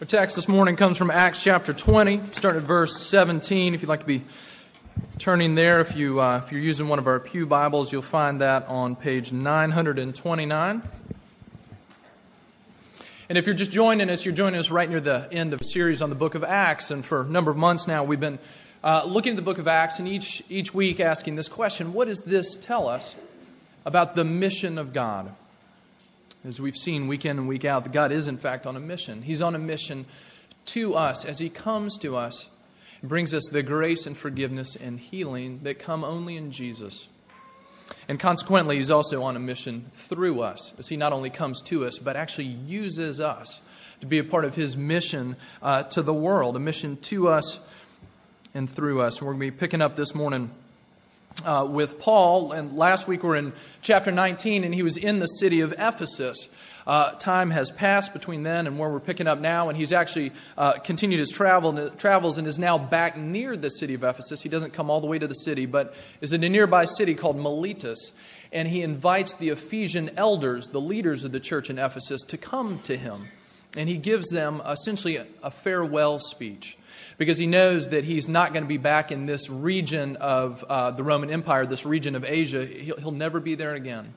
Our text this morning comes from Acts chapter 20, starting at verse 17. If you'd like to be turning there, if, you, uh, if you're using one of our Pew Bibles, you'll find that on page 929. And if you're just joining us, you're joining us right near the end of a series on the book of Acts. And for a number of months now, we've been uh, looking at the book of Acts and each, each week asking this question What does this tell us about the mission of God? As we've seen week in and week out, that God is, in fact, on a mission. He's on a mission to us as He comes to us and brings us the grace and forgiveness and healing that come only in Jesus. And consequently, He's also on a mission through us as He not only comes to us, but actually uses us to be a part of His mission uh, to the world, a mission to us and through us. And we're going to be picking up this morning uh, with Paul. And last week we are in chapter 19, and he was in the city of Ephesus. Uh, time has passed between then and where we're picking up now, and he's actually uh, continued his travel, travels and is now back near the city of Ephesus. He doesn't come all the way to the city, but is in a nearby city called Miletus. And he invites the Ephesian elders, the leaders of the church in Ephesus, to come to him. And he gives them essentially a, farewell speech because he knows that he's not going to be back in this region of uh, the Roman Empire, this region of Asia. He'll, he'll never be there again.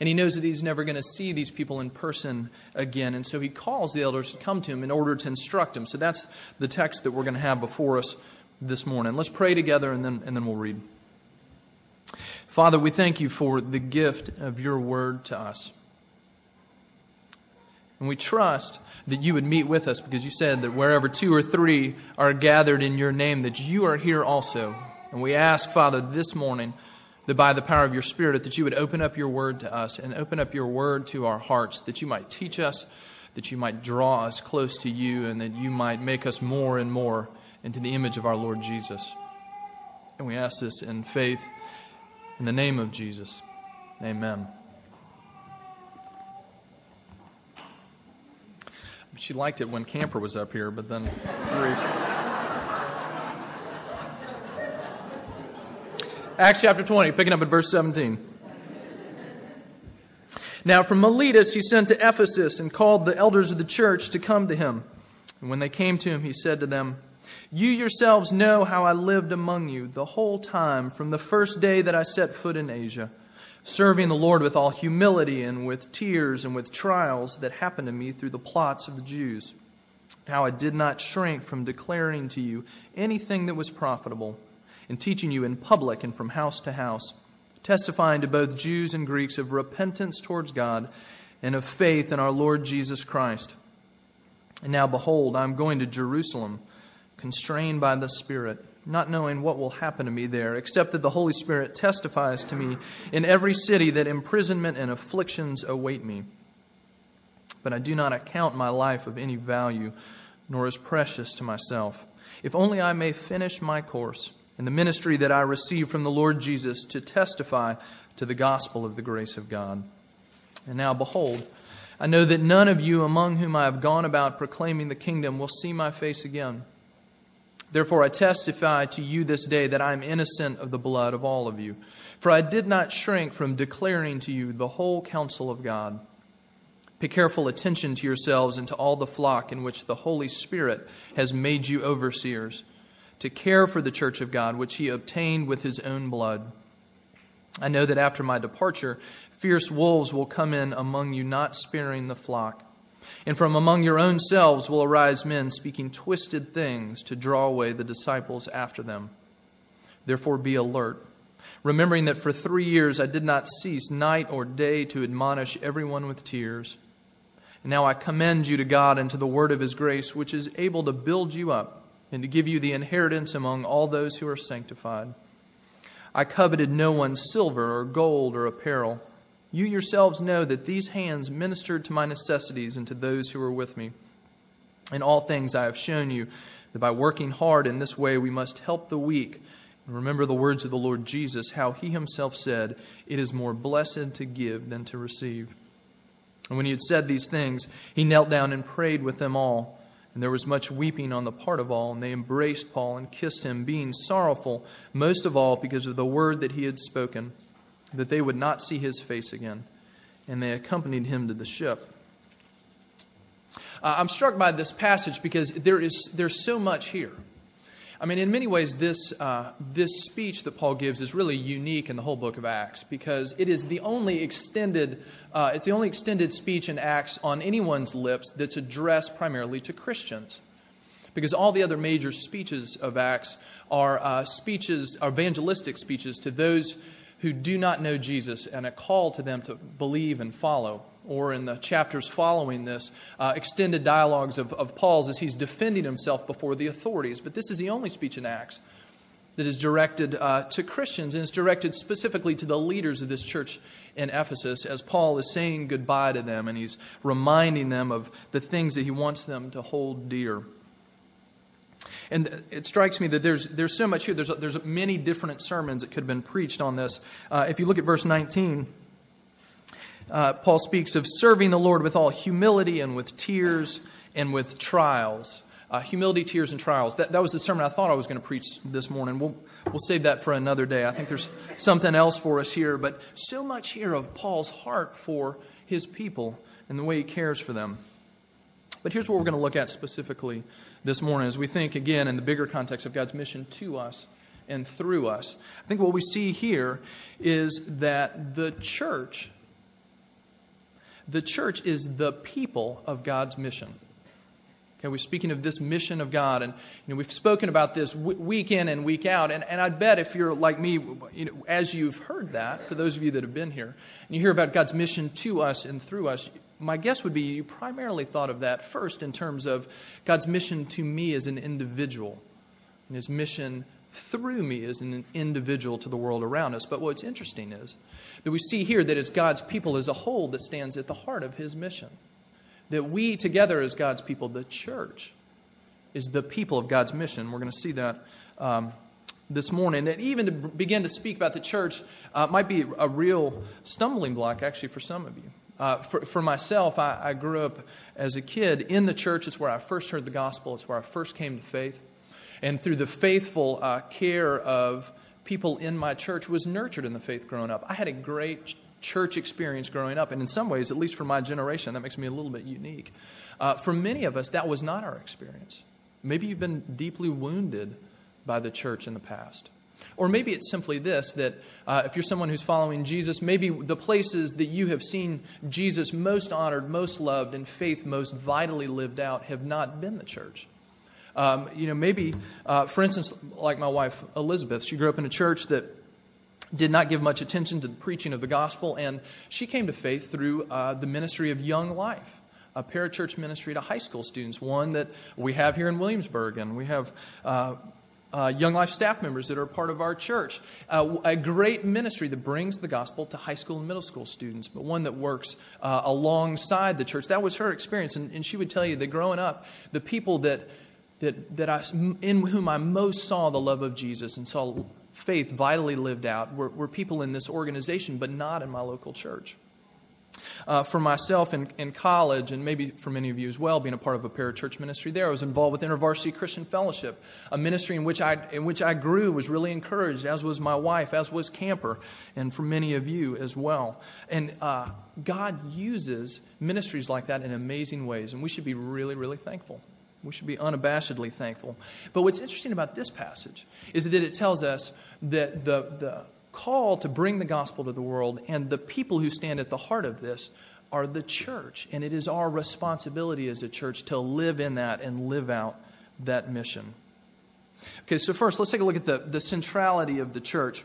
And he knows that he's never going to see these people in person again. And so he calls the elders to come to him in order to instruct him. So that's the text that we're going to have before us this morning. Let's pray together and then, and then we'll read. Father, we thank you for the gift of your word to us. And we trust that you would meet with us because you said that wherever two or three are gathered in your name, that you are here also. And we ask, Father, this morning that by the power of your Spirit, that you would open up your word to us and open up your word to our hearts, that you might teach us, that you might draw us close to you, and that you might make us more and more into the image of our Lord Jesus. And we ask this in faith in the name of Jesus. Amen. She liked it when Camper was up here, but then Acts chapter 20, picking up at verse 17. Now from Miletus he sent to Ephesus and called the elders of the church to come to him. And when they came to him, he said to them, You yourselves know how I lived among you the whole time from the first day that I set foot in Asia serving the Lord with all humility and with tears and with trials that happened to me through the plots of the Jews. How I did not shrink from declaring to you anything that was profitable, and teaching you in public and from house to house, testifying to both Jews and Greeks of repentance towards God and of faith in our Lord Jesus Christ. And now, behold, I am going to Jerusalem, constrained by the Spirit not knowing what will happen to me there, except that the Holy Spirit testifies to me in every city that imprisonment and afflictions await me. But I do not account my life of any value, nor as precious to myself, if only I may finish my course in the ministry that I receive from the Lord Jesus to testify to the gospel of the grace of God. And now, behold, I know that none of you among whom I have gone about proclaiming the kingdom will see my face again. Therefore, I testify to you this day that I am innocent of the blood of all of you. For I did not shrink from declaring to you the whole counsel of God. Pay careful attention to yourselves and to all the flock in which the Holy Spirit has made you overseers, to care for the church of God, which he obtained with his own blood. I know that after my departure, fierce wolves will come in among you, not sparing the flock. And from among your own selves will arise men speaking twisted things to draw away the disciples after them. Therefore, be alert, remembering that for three years I did not cease night or day to admonish everyone with tears. And now I commend you to God and to the word of his grace, which is able to build you up and to give you the inheritance among all those who are sanctified. I coveted no one's silver or gold or apparel. You yourselves know that these hands ministered to my necessities and to those who were with me. In all things I have shown you that by working hard in this way we must help the weak. And remember the words of the Lord Jesus, how he himself said, It is more blessed to give than to receive. And when he had said these things, he knelt down and prayed with them all. And there was much weeping on the part of all, and they embraced Paul and kissed him, being sorrowful, most of all because of the word that he had spoken that they would not see his face again, and they accompanied him to the ship. uh, I'm struck by this passage because there is, there's so much here. I mean, in many ways, this, uh, this speech that Paul gives is really unique in the whole book of Acts because it is the only extended, uh, it's the only extended speech in Acts on anyone's lips that's addressed primarily to Christians. Because all the other major speeches of Acts are uh, speeches, evangelistic speeches to those who do not know Jesus and a call to them to believe and follow. Or in the chapters following this, uh, extended dialogues of, of Paul's as he's defending himself before the authorities. But this is the only speech in Acts that is directed uh, to Christians and is directed specifically to the leaders of this church in Ephesus as Paul is saying goodbye to them and he's reminding them of the things that he wants them to hold dear. And it strikes me that there's, there's so much here. There's, there's many different sermons that could have been preached on this. Uh, if you look at verse 19, uh, Paul speaks of serving the Lord with all humility and with tears and with trials. Uh, humility, tears, and trials. That, that was the sermon I thought I was going to preach this morning. We'll, we'll save that for another day. I think there's something else for us here, but so much here of Paul's heart for his people and the way he cares for them. But here's what we're going to look at specifically this morning as we think again in the bigger context of God's mission to us and through us. I think what we see here is that the church the church is the people of God's mission. Okay, we're speaking of this mission of God, and you know, we've spoken about this w- week in and week out. And, and I bet if you're like me, you know, as you've heard that, for those of you that have been here, and you hear about God's mission to us and through us, my guess would be you primarily thought of that first in terms of God's mission to me as an individual, and his mission through me as an individual to the world around us. But what's interesting is that we see here that it's God's people as a whole that stands at the heart of his mission. That we together as God's people, the church, is the people of God's mission. We're going to see that um, this morning. And even to begin to speak about the church uh, might be a real stumbling block, actually, for some of you. Uh, for, for, myself, I, I, grew up as a kid in the church. It's where I first heard the gospel. It's where I first came to faith. And through the faithful uh, care of people in my church, was nurtured in the faith growing up. I had a great church experience growing up. And in some ways, at least for my generation, that makes me a little bit unique. Uh, for many of us, that was not our experience. Maybe you've been deeply wounded by the church in the past. Or maybe it's simply this that uh, if you're someone who's following Jesus, maybe the places that you have seen Jesus most honored, most loved, and faith most vitally lived out have not been the church. Um, you know, maybe, uh, for instance, like my wife Elizabeth, she grew up in a church that did not give much attention to the preaching of the gospel, and she came to faith through uh, the ministry of Young Life a parachurch ministry to high school students, one that we have here in Williamsburg, and we have uh, Young Life staff members that are part of our church. Uh, a great ministry that brings the gospel to high school and middle school students, but one that works uh, alongside the church. That was her experience, and, and, she would tell you that growing up, the people that that that I in whom I most saw the love of Jesus and saw faith vitally lived out were, were people in this organization, but not in my local church. Uh, for myself in, in college, and maybe for many of you as well, being a part of a parachurch ministry there, I was involved with InterVarsity Christian Fellowship, a ministry in which I in which I grew, was really encouraged, as was my wife, as was Camper, and for many of you as well. And uh, God uses ministries like that in amazing ways, and we should be really, really thankful. We should be unabashedly thankful. But what's interesting about this passage is that it tells us that the, the call to bring the gospel to the world, and the people who stand at the heart of this are the church. And it is our responsibility as a church to live in that and live out that mission. Okay, so first, let's take a look at the, the centrality of the church.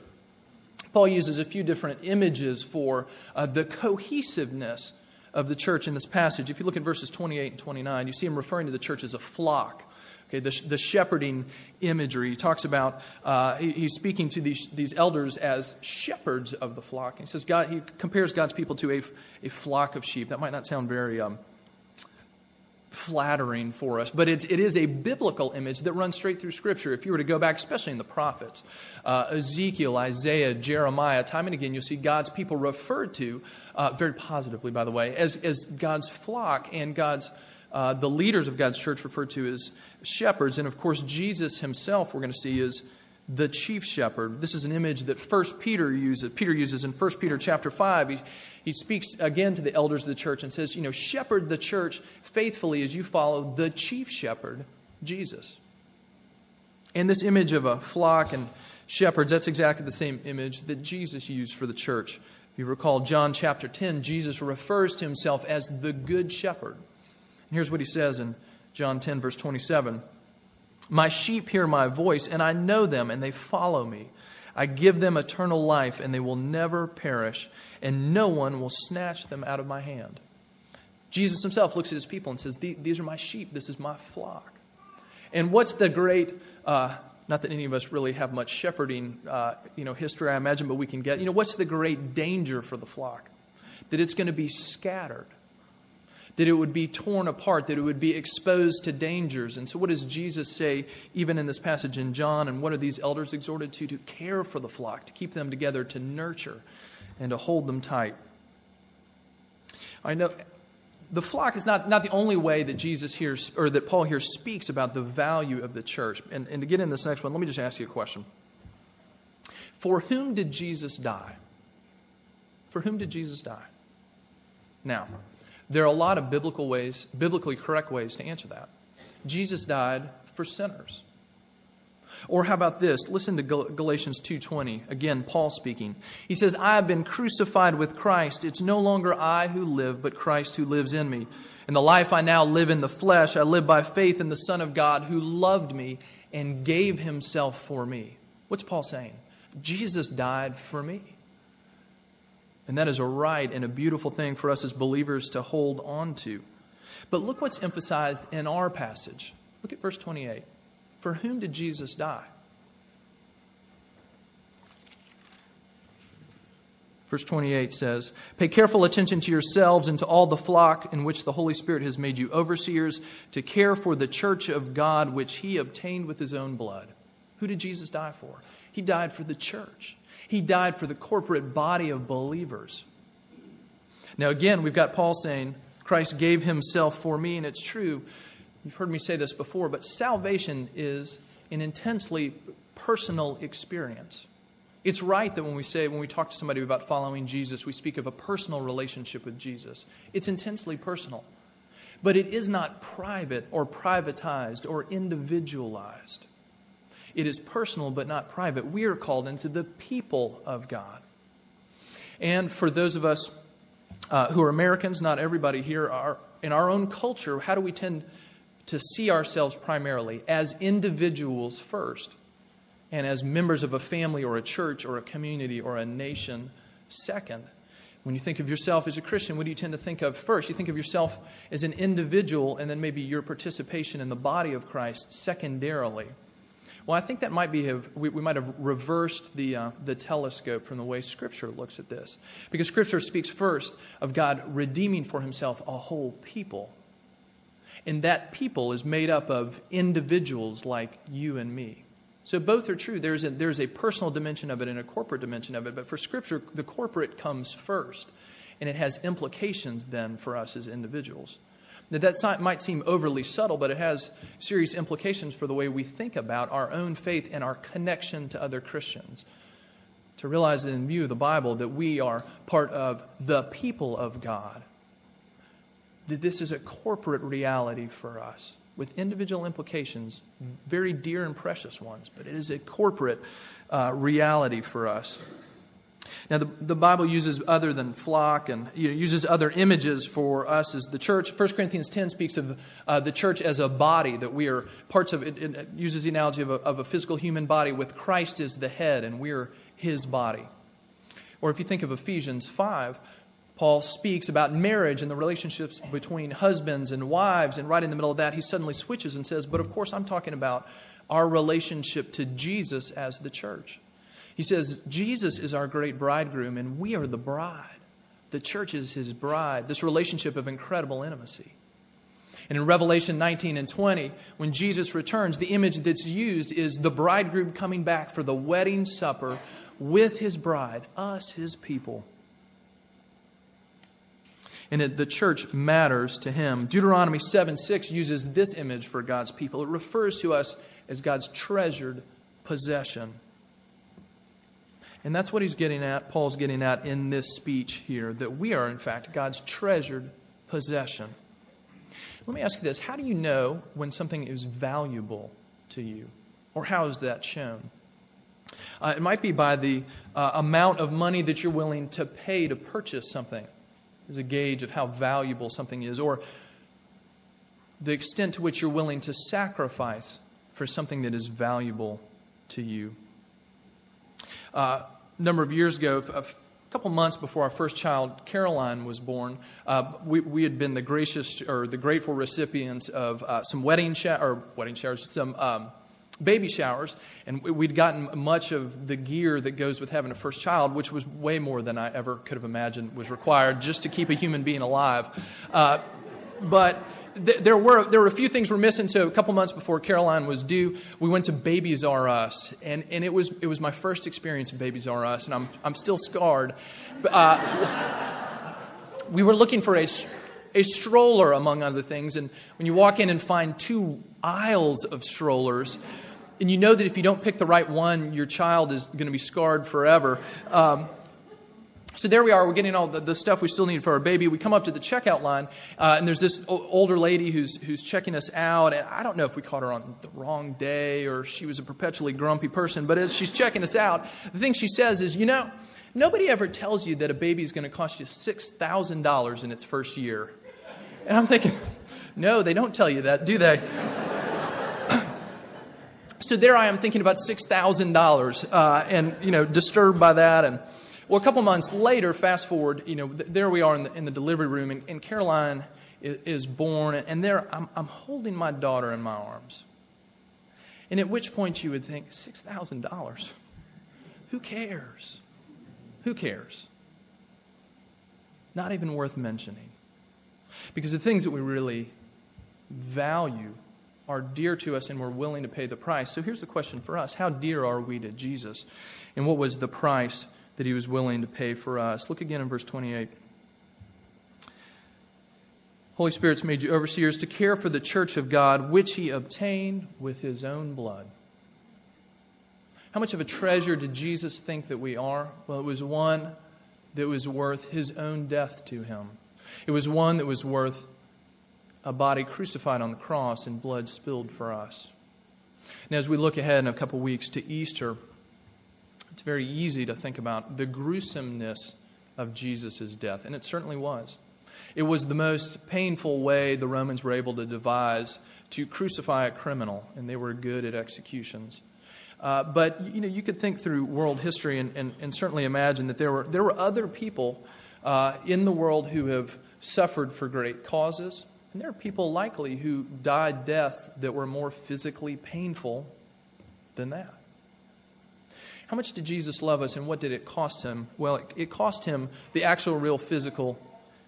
Paul uses a few different images for uh, the cohesiveness of the church in this passage. If you look at verses 28 and 29, you see him referring to the church as a flock. Okay, the, the shepherding imagery. He talks about, uh, he, he's speaking to these, these elders as shepherds of the flock. He says, God, he compares God's people to a, a flock of sheep. That might not sound very um, flattering for us, but it's, it is a biblical image that runs straight through Scripture. If you were to go back, especially in the prophets, uh, Ezekiel, Isaiah, Jeremiah, time and again, you'll see God's people referred to, uh, very positively, by the way, as, as God's flock and God's uh, the leaders of God's church referred to as shepherds. And of course, Jesus himself, we're going to see, is the chief shepherd. This is an image that First Peter uses. Peter uses in First Peter chapter 5. He, he speaks again to the elders of the church and says, you know, shepherd the church faithfully as you follow the chief shepherd, Jesus. And this image of a flock and shepherds, that's exactly the same image that Jesus used for the church. If you recall John chapter 10, Jesus refers to himself as the good shepherd. And here's what he says in John 10, verse 27. My sheep hear my voice, and I know them, and they follow me. I give them eternal life, and they will never perish, and no one will snatch them out of my hand. Jesus himself looks at his people and says, These are my sheep. This is my flock. And what's the great, uh, not that any of us really have much shepherding uh, you know, history, I imagine, but we can get, you know, what's the great danger for the flock? That it's going to be scattered that it would be torn apart, that it would be exposed to dangers. And so, what does Jesus say, even in this passage in John? And what are these elders exhorted to? To care for the flock, to keep them together, to nurture, and to hold them tight. I know the flock is not, not the only way that Jesus hears, or that Paul here speaks about the value of the church. And, and to get in this next one, let me just ask you a question. For whom did Jesus die? For whom did Jesus die? Now, there are a lot of biblical ways, biblically correct ways to answer that. Jesus died for sinners. Or how about this? Listen to Galatians 2:20. Again, Paul speaking. He says, "I have been crucified with Christ. It's no longer I who live, but Christ who lives in me. In the life I now live in the flesh, I live by faith in the Son of God who loved me and gave himself for me." What's Paul saying? Jesus died for me. And that is a right and a beautiful thing for us as believers to hold on to. But look what's emphasized in our passage. Look at verse 28. For whom did Jesus die? Verse 28 says, Pay careful attention to yourselves and to all the flock in which the Holy Spirit has made you overseers to care for the church of God which he obtained with his own blood. Who did Jesus die for? He died for the church. He died for the corporate body of believers. Now, again, we've got Paul saying, Christ gave himself for me, and it's true. You've heard me say this before, but salvation is an intensely personal experience. It's right that when we say, when we talk to somebody about following Jesus, we speak of a personal relationship with Jesus. It's intensely personal. But it is not private or privatized or individualized. It is personal but not private. We are called into the people of God. And for those of us uh, who are Americans, not everybody here are, in our own culture, how do we tend to see ourselves primarily? As individuals first, and as members of a family or a church or a community or a nation second. When you think of yourself as a Christian, what do you tend to think of first? You think of yourself as an individual and then maybe your participation in the body of Christ secondarily. Well, I think that might be have, we, we might have reversed the uh, the telescope from the way Scripture looks at this, because Scripture speaks first of God redeeming for Himself a whole people, and that people is made up of individuals like you and me. So both are true. There's a, there's a personal dimension of it and a corporate dimension of it, but for Scripture, the corporate comes first, and it has implications then for us as individuals. That might seem overly subtle, but it has serious implications for the way we think about our own faith and our connection to other Christians. To realize in view of the Bible that we are part of the people of God, that this is a corporate reality for us with individual implications, very dear and precious ones, but it is a corporate uh, reality for us. Now, the, the Bible uses other than flock and you know, uses other images for us as the church. 1 Corinthians 10 speaks of uh, the church as a body, that we are parts of it. It uses the analogy of a, of a physical human body with Christ as the head, and we're his body. Or if you think of Ephesians 5, Paul speaks about marriage and the relationships between husbands and wives, and right in the middle of that, he suddenly switches and says, But of course, I'm talking about our relationship to Jesus as the church. He says, Jesus is our great bridegroom, and we are the bride. The church is his bride, this relationship of incredible intimacy. And in Revelation 19 and 20, when Jesus returns, the image that's used is the bridegroom coming back for the wedding supper with his bride, us, his people. And it, the church matters to him. Deuteronomy 7 6 uses this image for God's people. It refers to us as God's treasured possession. And that's what he's getting at, Paul's getting at in this speech here, that we are, in fact, God's treasured possession. Let me ask you this how do you know when something is valuable to you? Or how is that shown? Uh, it might be by the uh, amount of money that you're willing to pay to purchase something, as a gauge of how valuable something is, or the extent to which you're willing to sacrifice for something that is valuable to you. Uh, a number of years ago, a couple months before our first child, Caroline, was born, uh, we, we had been the gracious or the grateful recipients of uh, some wedding sh- or wedding showers, some um, baby showers, and we'd gotten much of the gear that goes with having a first child, which was way more than I ever could have imagined was required just to keep a human being alive. Uh, but there were there were a few things we're missing. So a couple months before Caroline was due, we went to Babies R Us, and, it was it was my first experience in Babies R Us, and I'm I'm still scarred. Uh, we were looking for a a stroller among other things, and when you walk in and find two aisles of strollers, and you know that if you don't pick the right one, your child is going to be scarred forever. So there we are. We're getting all the, the, stuff we still need for our baby. We come up to the checkout line, uh, and there's this o- older lady who's who's checking us out. And I don't know if we caught her on the wrong day or she was a perpetually grumpy person. But as she's checking us out, the thing she says is, you know, nobody ever tells you that a baby is going to cost you six thousand dollars in its first year. And I'm thinking, no, they don't tell you that, do they? so there I am thinking about six thousand uh, dollars, and you know, disturbed by that and. Well, a couple months later, fast forward, you know, th- there we are in the, in the delivery room, and, and Caroline is, is, born, and there I'm, I'm holding my daughter in my arms. And at which point you would think, $6,000? Who cares? Who cares? Not even worth mentioning. Because the things that we really value are dear to us and we're willing to pay the price. So here's the question for us How dear are we to Jesus? And what was the price that he was willing to pay for us. Look again in verse 28. Holy Spirit's made you overseers to care for the church of God, which he obtained with his own blood. How much of a treasure did Jesus think that we are? Well, it was one that was worth his own death to him. It was one that was worth a body crucified on the cross and blood spilled for us. And as we look ahead in a couple weeks to Easter, it's very easy to think about the gruesomeness of Jesus' death, and it certainly was. It was the most painful way the Romans were able to devise to crucify a criminal, and they were good at executions. Uh, but you know, you could think through world history and, and, and certainly imagine that there were there were other people uh, in the world who have suffered for great causes, and there are people likely who died deaths that were more physically painful than that. How much did Jesus love us and what did it cost him? Well, it, it cost him the actual, real physical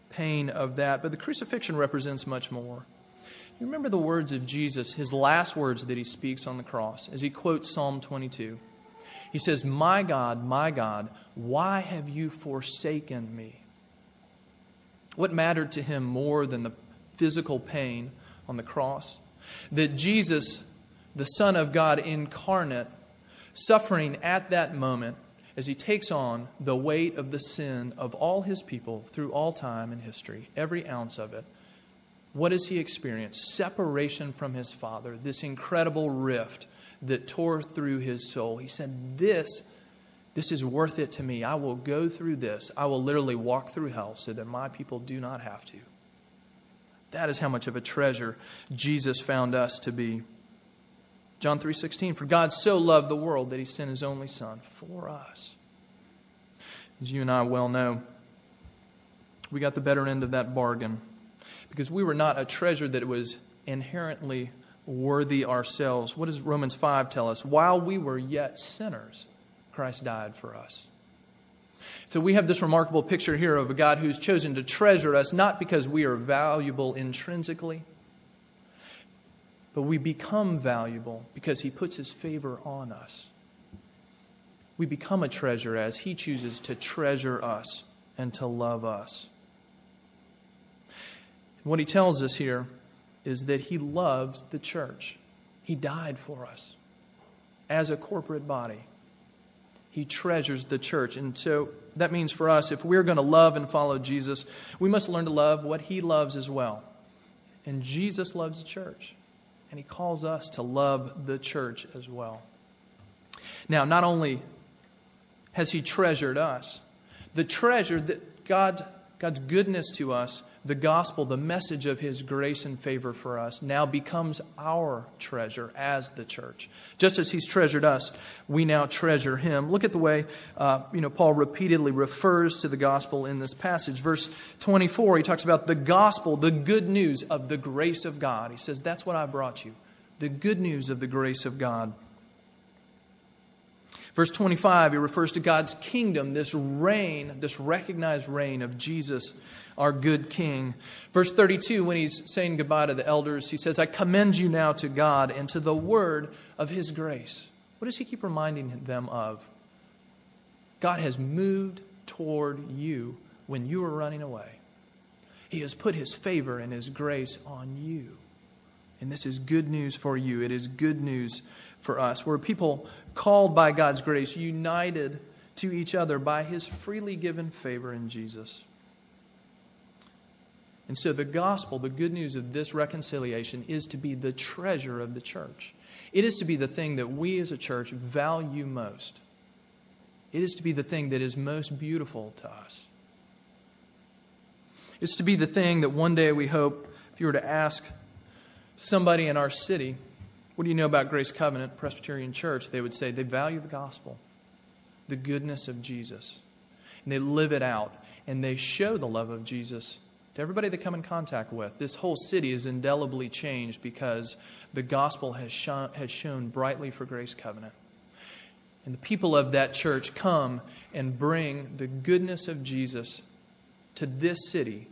pain of that, but the crucifixion represents much more. You remember the words of Jesus, his last words that he speaks on the cross, as he quotes Psalm 22. He says, My God, my God, why have you forsaken me? What mattered to him more than the physical pain on the cross? That Jesus, the Son of God incarnate, suffering at that moment as he takes on the weight of the sin of all his people through all time and history, every ounce of it. What does he experience? Separation from his Father, this incredible rift that tore through his soul. He said, This, this is worth it to me. I will go through this. I will literally walk through hell so that my people do not have to. That is how much of a treasure Jesus found us to be. John 3:16 For God so loved the world that he sent his only son for us. As you and I well know, we got the better end of that bargain because we were not a treasure that was inherently worthy ourselves. What does Romans 5 tell us? While we were yet sinners, Christ died for us. So we have this remarkable picture here of a God who's chosen to treasure us not because we are valuable intrinsically, but we become valuable because He puts His favor on us. We become a treasure as He chooses to treasure us and to love us. What He tells us here is that He loves the church, He died for us. as a corporate body. He treasures the church. And so that means for us, if we're going to love and follow Jesus, we must learn to love what he loves as well. And Jesus loves the church. And he calls us to love the church as well. Now, not only has he treasured us, the treasure that God, God's goodness to us the gospel, the message of his grace and favor for us, now becomes our treasure as the church. Just as he's treasured us, we now treasure him. Look at the way uh, you know Paul repeatedly refers to the gospel in this passage. Verse 24, he talks about the gospel, the good news of the grace of God. He says, That's what I brought you. The good news of the grace of God. Verse 25, he refers to God's kingdom, this reign, this recognized reign of Jesus, our good king. Verse 32, when he's saying goodbye to the elders, he says, I commend you now to God and to the word of his grace. What does he keep reminding them of? God has moved toward you when you were running away. He has put his favor and his grace on you. And this is good news for you. It is good news for us. We're people called by God's grace, united to each other by his freely given favor in Jesus. And so, the gospel, the good news of this reconciliation, is to be the treasure of the church. It is to be the thing that we as a church value most. It is to be the thing that is most beautiful to us. It's to be the thing that one day we hope, if you were to ask somebody in our city, what do you know about Grace Covenant Presbyterian Church? They would say they value the gospel, the goodness of Jesus, and they live it out, and they show the love of Jesus to everybody they come in contact with. This whole city is indelibly changed because the gospel has shone, has shone brightly for Grace Covenant. And the people of that church come and bring the goodness of Jesus to this city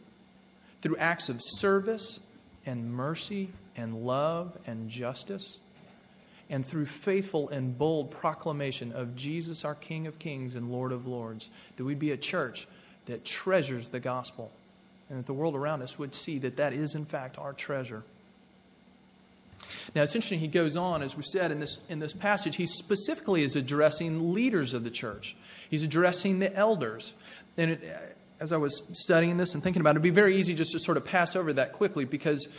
through acts of service and mercy and love and justice, and through faithful and bold proclamation of Jesus, our King of Kings and Lord of Lords, that we'd be a church that treasures the gospel, and that the world around us would see that that is, in fact, our treasure. Now, it's interesting, he goes on, as we said in this, in this passage, he specifically is addressing leaders of the church. He's addressing the elders. And it, as I was studying this and thinking about it, it'd be very easy just to sort of pass over that quickly because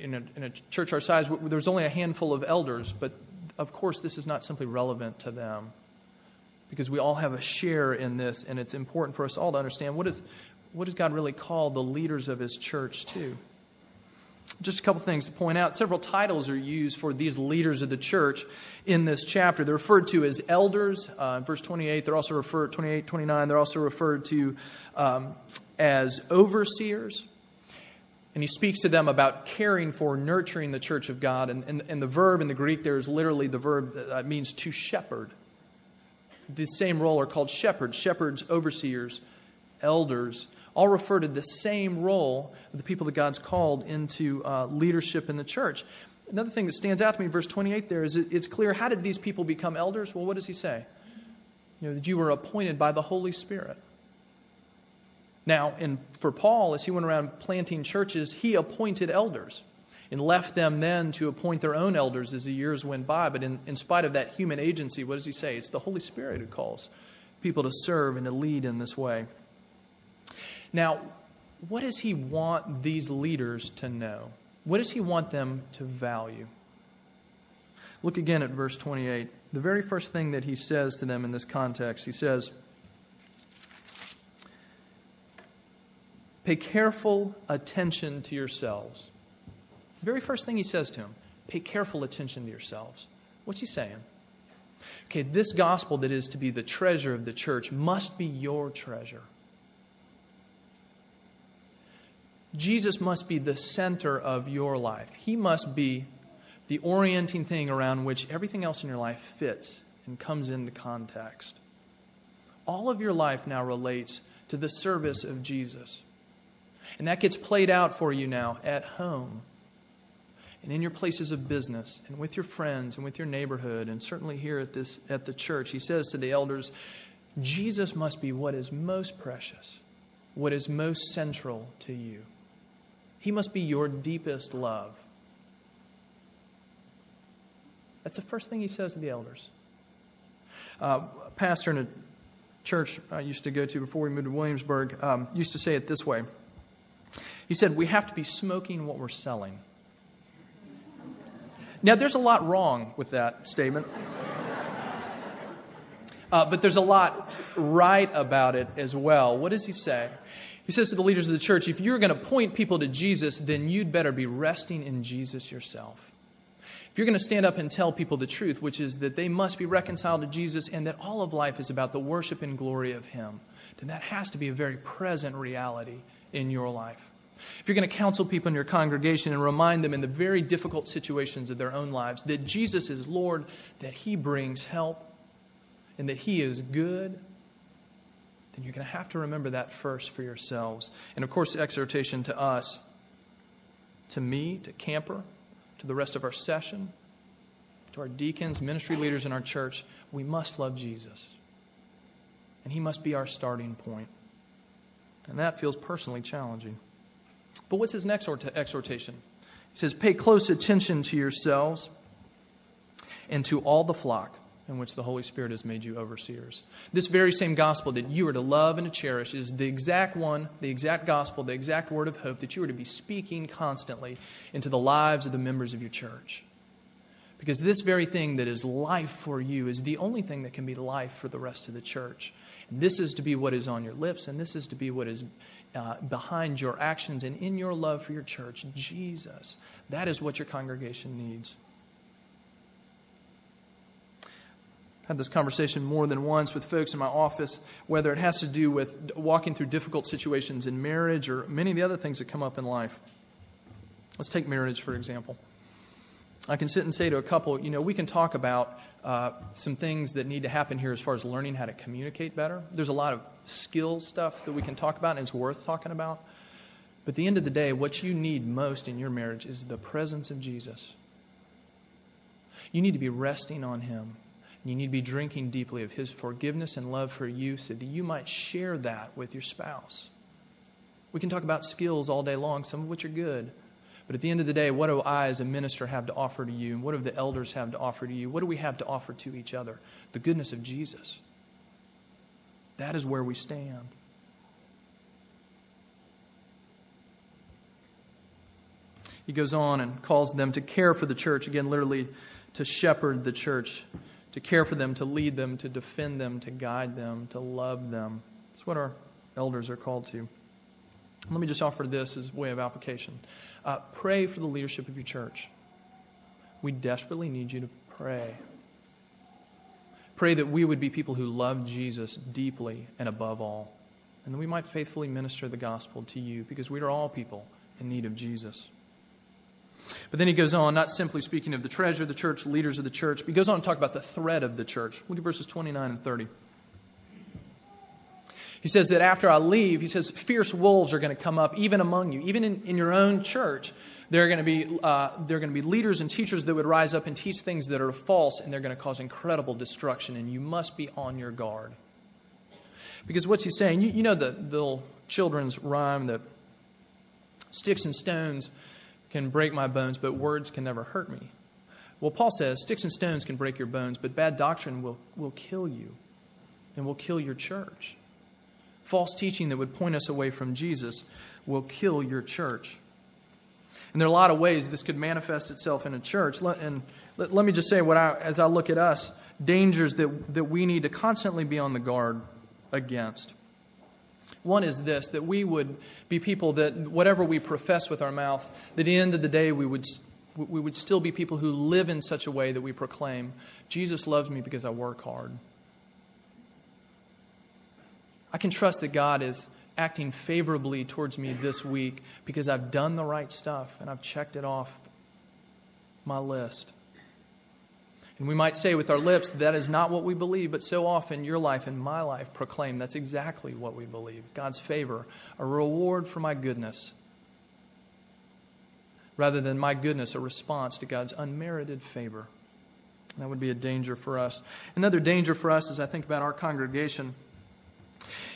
in a, in a church our size, there's only a handful of elders, but of course, this is not simply relevant to them because we all have a share in this, and it's important for us all to understand what, is, what does God really call the leaders of His church to? Just a couple things to point out. Several titles are used for these leaders of the church in this chapter. They're referred to as elders. Uh, in verse 28, they're also referred, 28, 29, they're also referred to um, as overseers and he speaks to them about caring for, nurturing the church of God. And, and, and the verb in the Greek there is literally the verb that means to shepherd. The same role are called shepherds, shepherds, overseers, elders, all refer to the same role of the people that God's called into uh, leadership in the church. Another thing that stands out to me in verse 28 there is it, it's clear how did these people become elders? Well, what does he say? You know, that you were appointed by the Holy Spirit. Now, in, for Paul, as he went around planting churches, he appointed elders and left them then to appoint their own elders as the years went by. But in, in spite of that human agency, what does he say? It's the Holy Spirit who calls people to serve and to lead in this way. Now, what does he want these leaders to know? What does he want them to value? Look again at verse 28. The very first thing that he says to them in this context, he says, Pay careful attention to yourselves. The very first thing he says to him, pay careful attention to yourselves. What's he saying? Okay, this gospel that is to be the treasure of the church must be your treasure. Jesus must be the center of your life. He must be the orienting thing around which everything else in your life fits and comes into context. All of your life now relates to the service of Jesus. And that gets played out for you now at home and in your places of business and with your friends and with your neighborhood and certainly here at this at the church. He says to the elders, Jesus must be what is most precious, what is most central to you. He must be your deepest love. That's the first thing he says to the elders. Uh, a pastor in a church I used to go to before we moved to Williamsburg um, used to say it this way. He said, We have to be smoking what we're selling. Now, there's a lot wrong with that statement. Uh, but there's a lot right about it as well. What does he say? He says to the leaders of the church, if you're going to point people to Jesus, then you'd better be resting in Jesus yourself. If you're going to stand up and tell people the truth, which is that they must be reconciled to Jesus and that all of life is about the worship and glory of Him, then that has to be a very present reality in your life. If you're going to counsel people in your congregation and remind them in the very difficult situations of their own lives that Jesus is Lord, that He brings help, and that He is good, then you're going to have to remember that first for yourselves. And of course, the exhortation to us, to me, to Camper, to the rest of our session, to our deacons, ministry leaders in our church, we must love Jesus. And He must be our starting point. And that feels personally challenging. But what's his next exhortation? He says, Pay close attention to yourselves and to all the flock in which the Holy Spirit has made you overseers. This very same gospel that you are to love and to cherish is the exact one, the exact gospel, the exact word of hope that you are to be speaking constantly into the lives of the members of your church. Because this very thing that is life for you is the only thing that can be life for the rest of the church. And this is to be what is on your lips, and this is to be what is uh, behind your actions and in your love for your church Jesus. That is what your congregation needs. Had this conversation more than once with folks in my office, whether it has to do with walking through difficult situations in marriage or many of the other things that come up in life. Let's take marriage, for example. I can sit and say to a couple, you know, we can talk about uh, some things that need to happen here as far as learning how to communicate better. There's a lot of skill stuff that we can talk about, and it's worth talking about. But at the end of the day, what you need most in your marriage is the presence of Jesus. You need to be resting on Him. You need to be drinking deeply of His forgiveness and love for you so that you might share that with your spouse. We can talk about skills all day long, some of which are good. But at the end of the day, what do I as a minister have to offer to you? And what do the elders have to offer to you? What do we have to offer to each other? The goodness of Jesus. That is where we stand. He goes on and calls them to care for the church, again, literally to shepherd the church to care for them, to lead them, to defend them, to guide them, to love them. That's what our elders are called to. Let me just offer this as a way of application. Uh, pray for the leadership of your church. We desperately need you to pray. Pray that we would be people who love Jesus deeply and above all, and that we might faithfully minister the gospel to you because we are all people in need of Jesus. But then he goes on, not simply speaking of the treasure of the church, leaders of the church, but he goes on to talk about the threat of the church. Look at verses 29 and 30. He says that after I leave, he says, fierce wolves are going to come up even among you, even in, in your own church. There are, going to be, uh, there are going to be leaders and teachers that would rise up and teach things that are false, and they're going to cause incredible destruction, and you must be on your guard. Because what's he saying? You, you know the, the little children's rhyme that sticks and stones can break my bones, but words can never hurt me. Well, Paul says sticks and stones can break your bones, but bad doctrine will, will kill you and will kill your church. False teaching that would point us away from Jesus will kill your church. And there are a lot of ways this could manifest itself in a church. And let, let me just say, what I, as I look at us, dangers that, that we need to constantly be on the guard against. One is this that we would be people that, whatever we profess with our mouth, that at the end of the day, we would, we would still be people who live in such a way that we proclaim, Jesus loves me because I work hard. I can trust that God is acting favorably towards me this week because I've done the right stuff and I've checked it off my list. And we might say with our lips, that is not what we believe, but so often your life and my life proclaim that's exactly what we believe God's favor, a reward for my goodness, rather than my goodness, a response to God's unmerited favor. That would be a danger for us. Another danger for us, as I think about our congregation,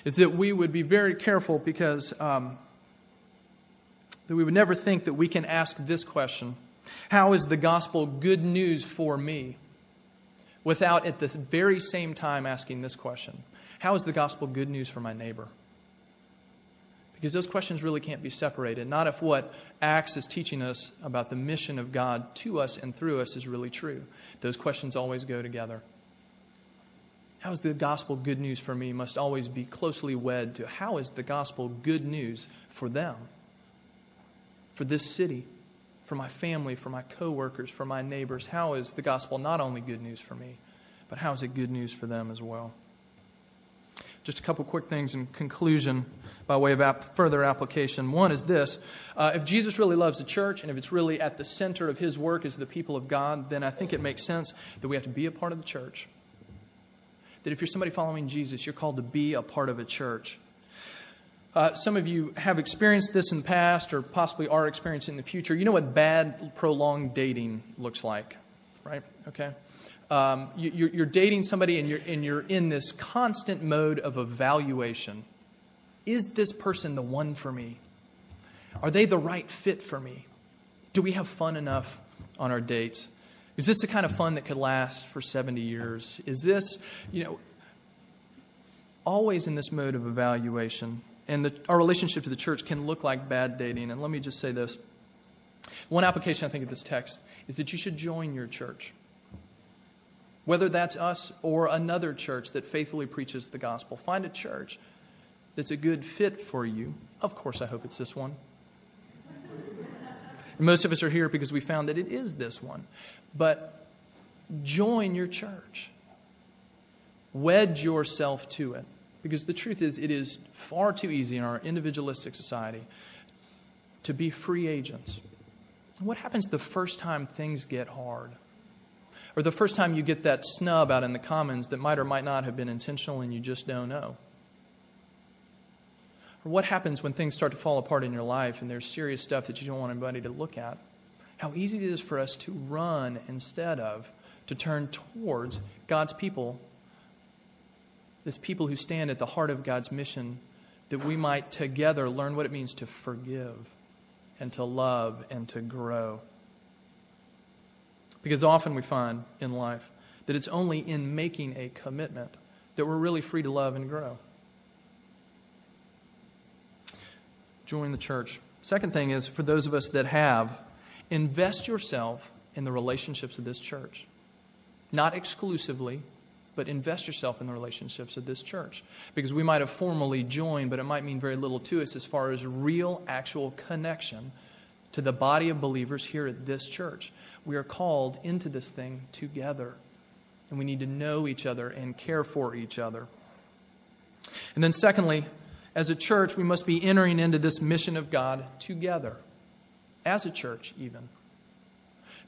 is that we would be very careful because um, that we would never think that we can ask this question How is the gospel good news for me? Without at the very same time asking this question How is the gospel good news for my neighbor? Because those questions really can't be separated. Not if what Acts is teaching us about the mission of God to us and through us is really true. Those questions always go together. How is the gospel good news for me must always be closely wed to how is the gospel good news for them, for this city, for my family, for my coworkers, for my neighbors. How is the gospel not only good news for me, but how is it good news for them as well? Just a couple quick things in conclusion by way of ap- further application. One is this uh, if Jesus really loves the church and if it's really at the center of his work as the people of God, then I think it makes sense that we have to be a part of the church. That if you're somebody following Jesus, you're called to be a part of a church. Uh, some of you have experienced this in the past or possibly are experiencing in the future. You know what bad, prolonged dating looks like, right? Okay um, you, you're dating somebody and you're, and you're in this constant mode of evaluation. Is this person the one for me? Are they the right fit for me? Do we have fun enough on our dates? Is this the kind of fun that could last for 70 years? Is this, you know, always in this mode of evaluation? And the, our relationship to the church can look like bad dating. And let me just say this one application, I think, of this text is that you should join your church whether that's us or another church that faithfully preaches the gospel. Find a church that's a good fit for you. Of course, I hope it's this one. Most of us are here because we found that it is this one. But join your church, wedge yourself to it. Because the truth is, it is far too easy in our individualistic society to be free agents. What happens the first time things get hard? Or the first time you get that snub out in the commons that might or might not have been intentional and you just don't know. Or what happens when things start to fall apart in your life and there's serious stuff that you don't want anybody to look at? How easy it is for us to run instead of to turn towards God's people, this people who stand at the heart of God's mission, that we might together learn what it means to forgive and to love and to grow. Because often we find in life that it's only in making a commitment that we're really free to love and grow. Join the church. Second thing is for those of us that have, invest yourself in the relationships of this church. Not exclusively, but invest yourself in the relationships of this church. Because we might have formally joined, but it might mean very little to us as far as real, actual connection to the body of believers here at this church. We are called into this thing together. And we need to know each other and care for each other. And then, secondly, as a church, we must be entering into this mission of God together, as a church, even.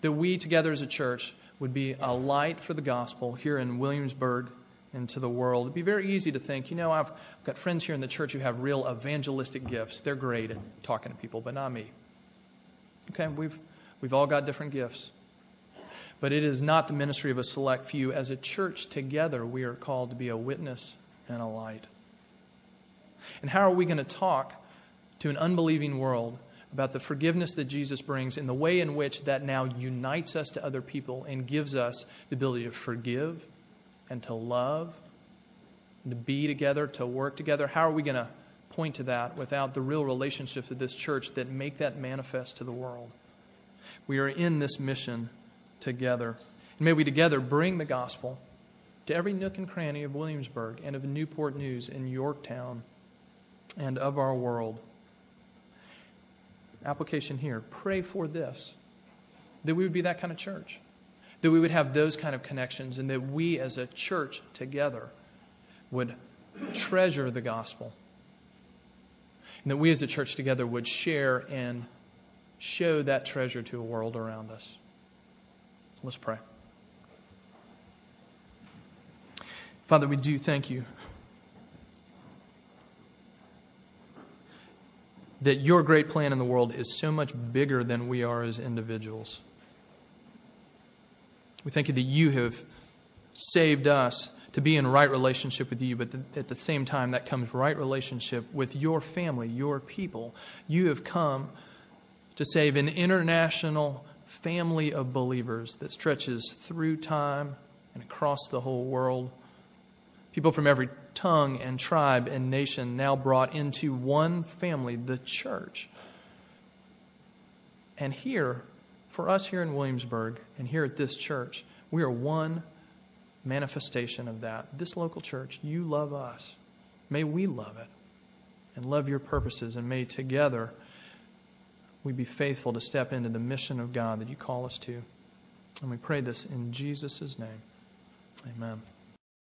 That we together as a church would be a light for the gospel here in Williamsburg and to the world. It'd be very easy to think, you know, I've got friends here in the church who have real evangelistic gifts. They're great at talking to people, but not me. Okay, we've, we've all got different gifts. But it is not the ministry of a select few. As a church together, we are called to be a witness and a light. And how are we going to talk to an unbelieving world about the forgiveness that Jesus brings and the way in which that now unites us to other people and gives us the ability to forgive and to love, and to be together, to work together? How are we going to point to that without the real relationships of this church that make that manifest to the world. We are in this mission together. And may we together bring the gospel to every nook and cranny of Williamsburg and of Newport News in Yorktown and of our world. Application here pray for this that we would be that kind of church, that we would have those kind of connections, and that we as a church together would treasure the gospel and that we as a church together would share and show that treasure to a world around us. Let's pray. Father, we do thank you that your great plan in the world is so much bigger than we are as individuals. We thank you that you have saved us to be in right relationship with you, but at the same time, that comes right relationship with your family, your people. You have come to save an international family of believers that stretches through time and across the whole world. People from every tongue and tribe and nation now brought into one family, the church. And here, for us here in Williamsburg and here at this church, we are one manifestation of that. This local church, you love us. May we love it and love your purposes, and may together we be faithful to step into the mission of God that you call us to. And we pray this in Jesus' name. Amen.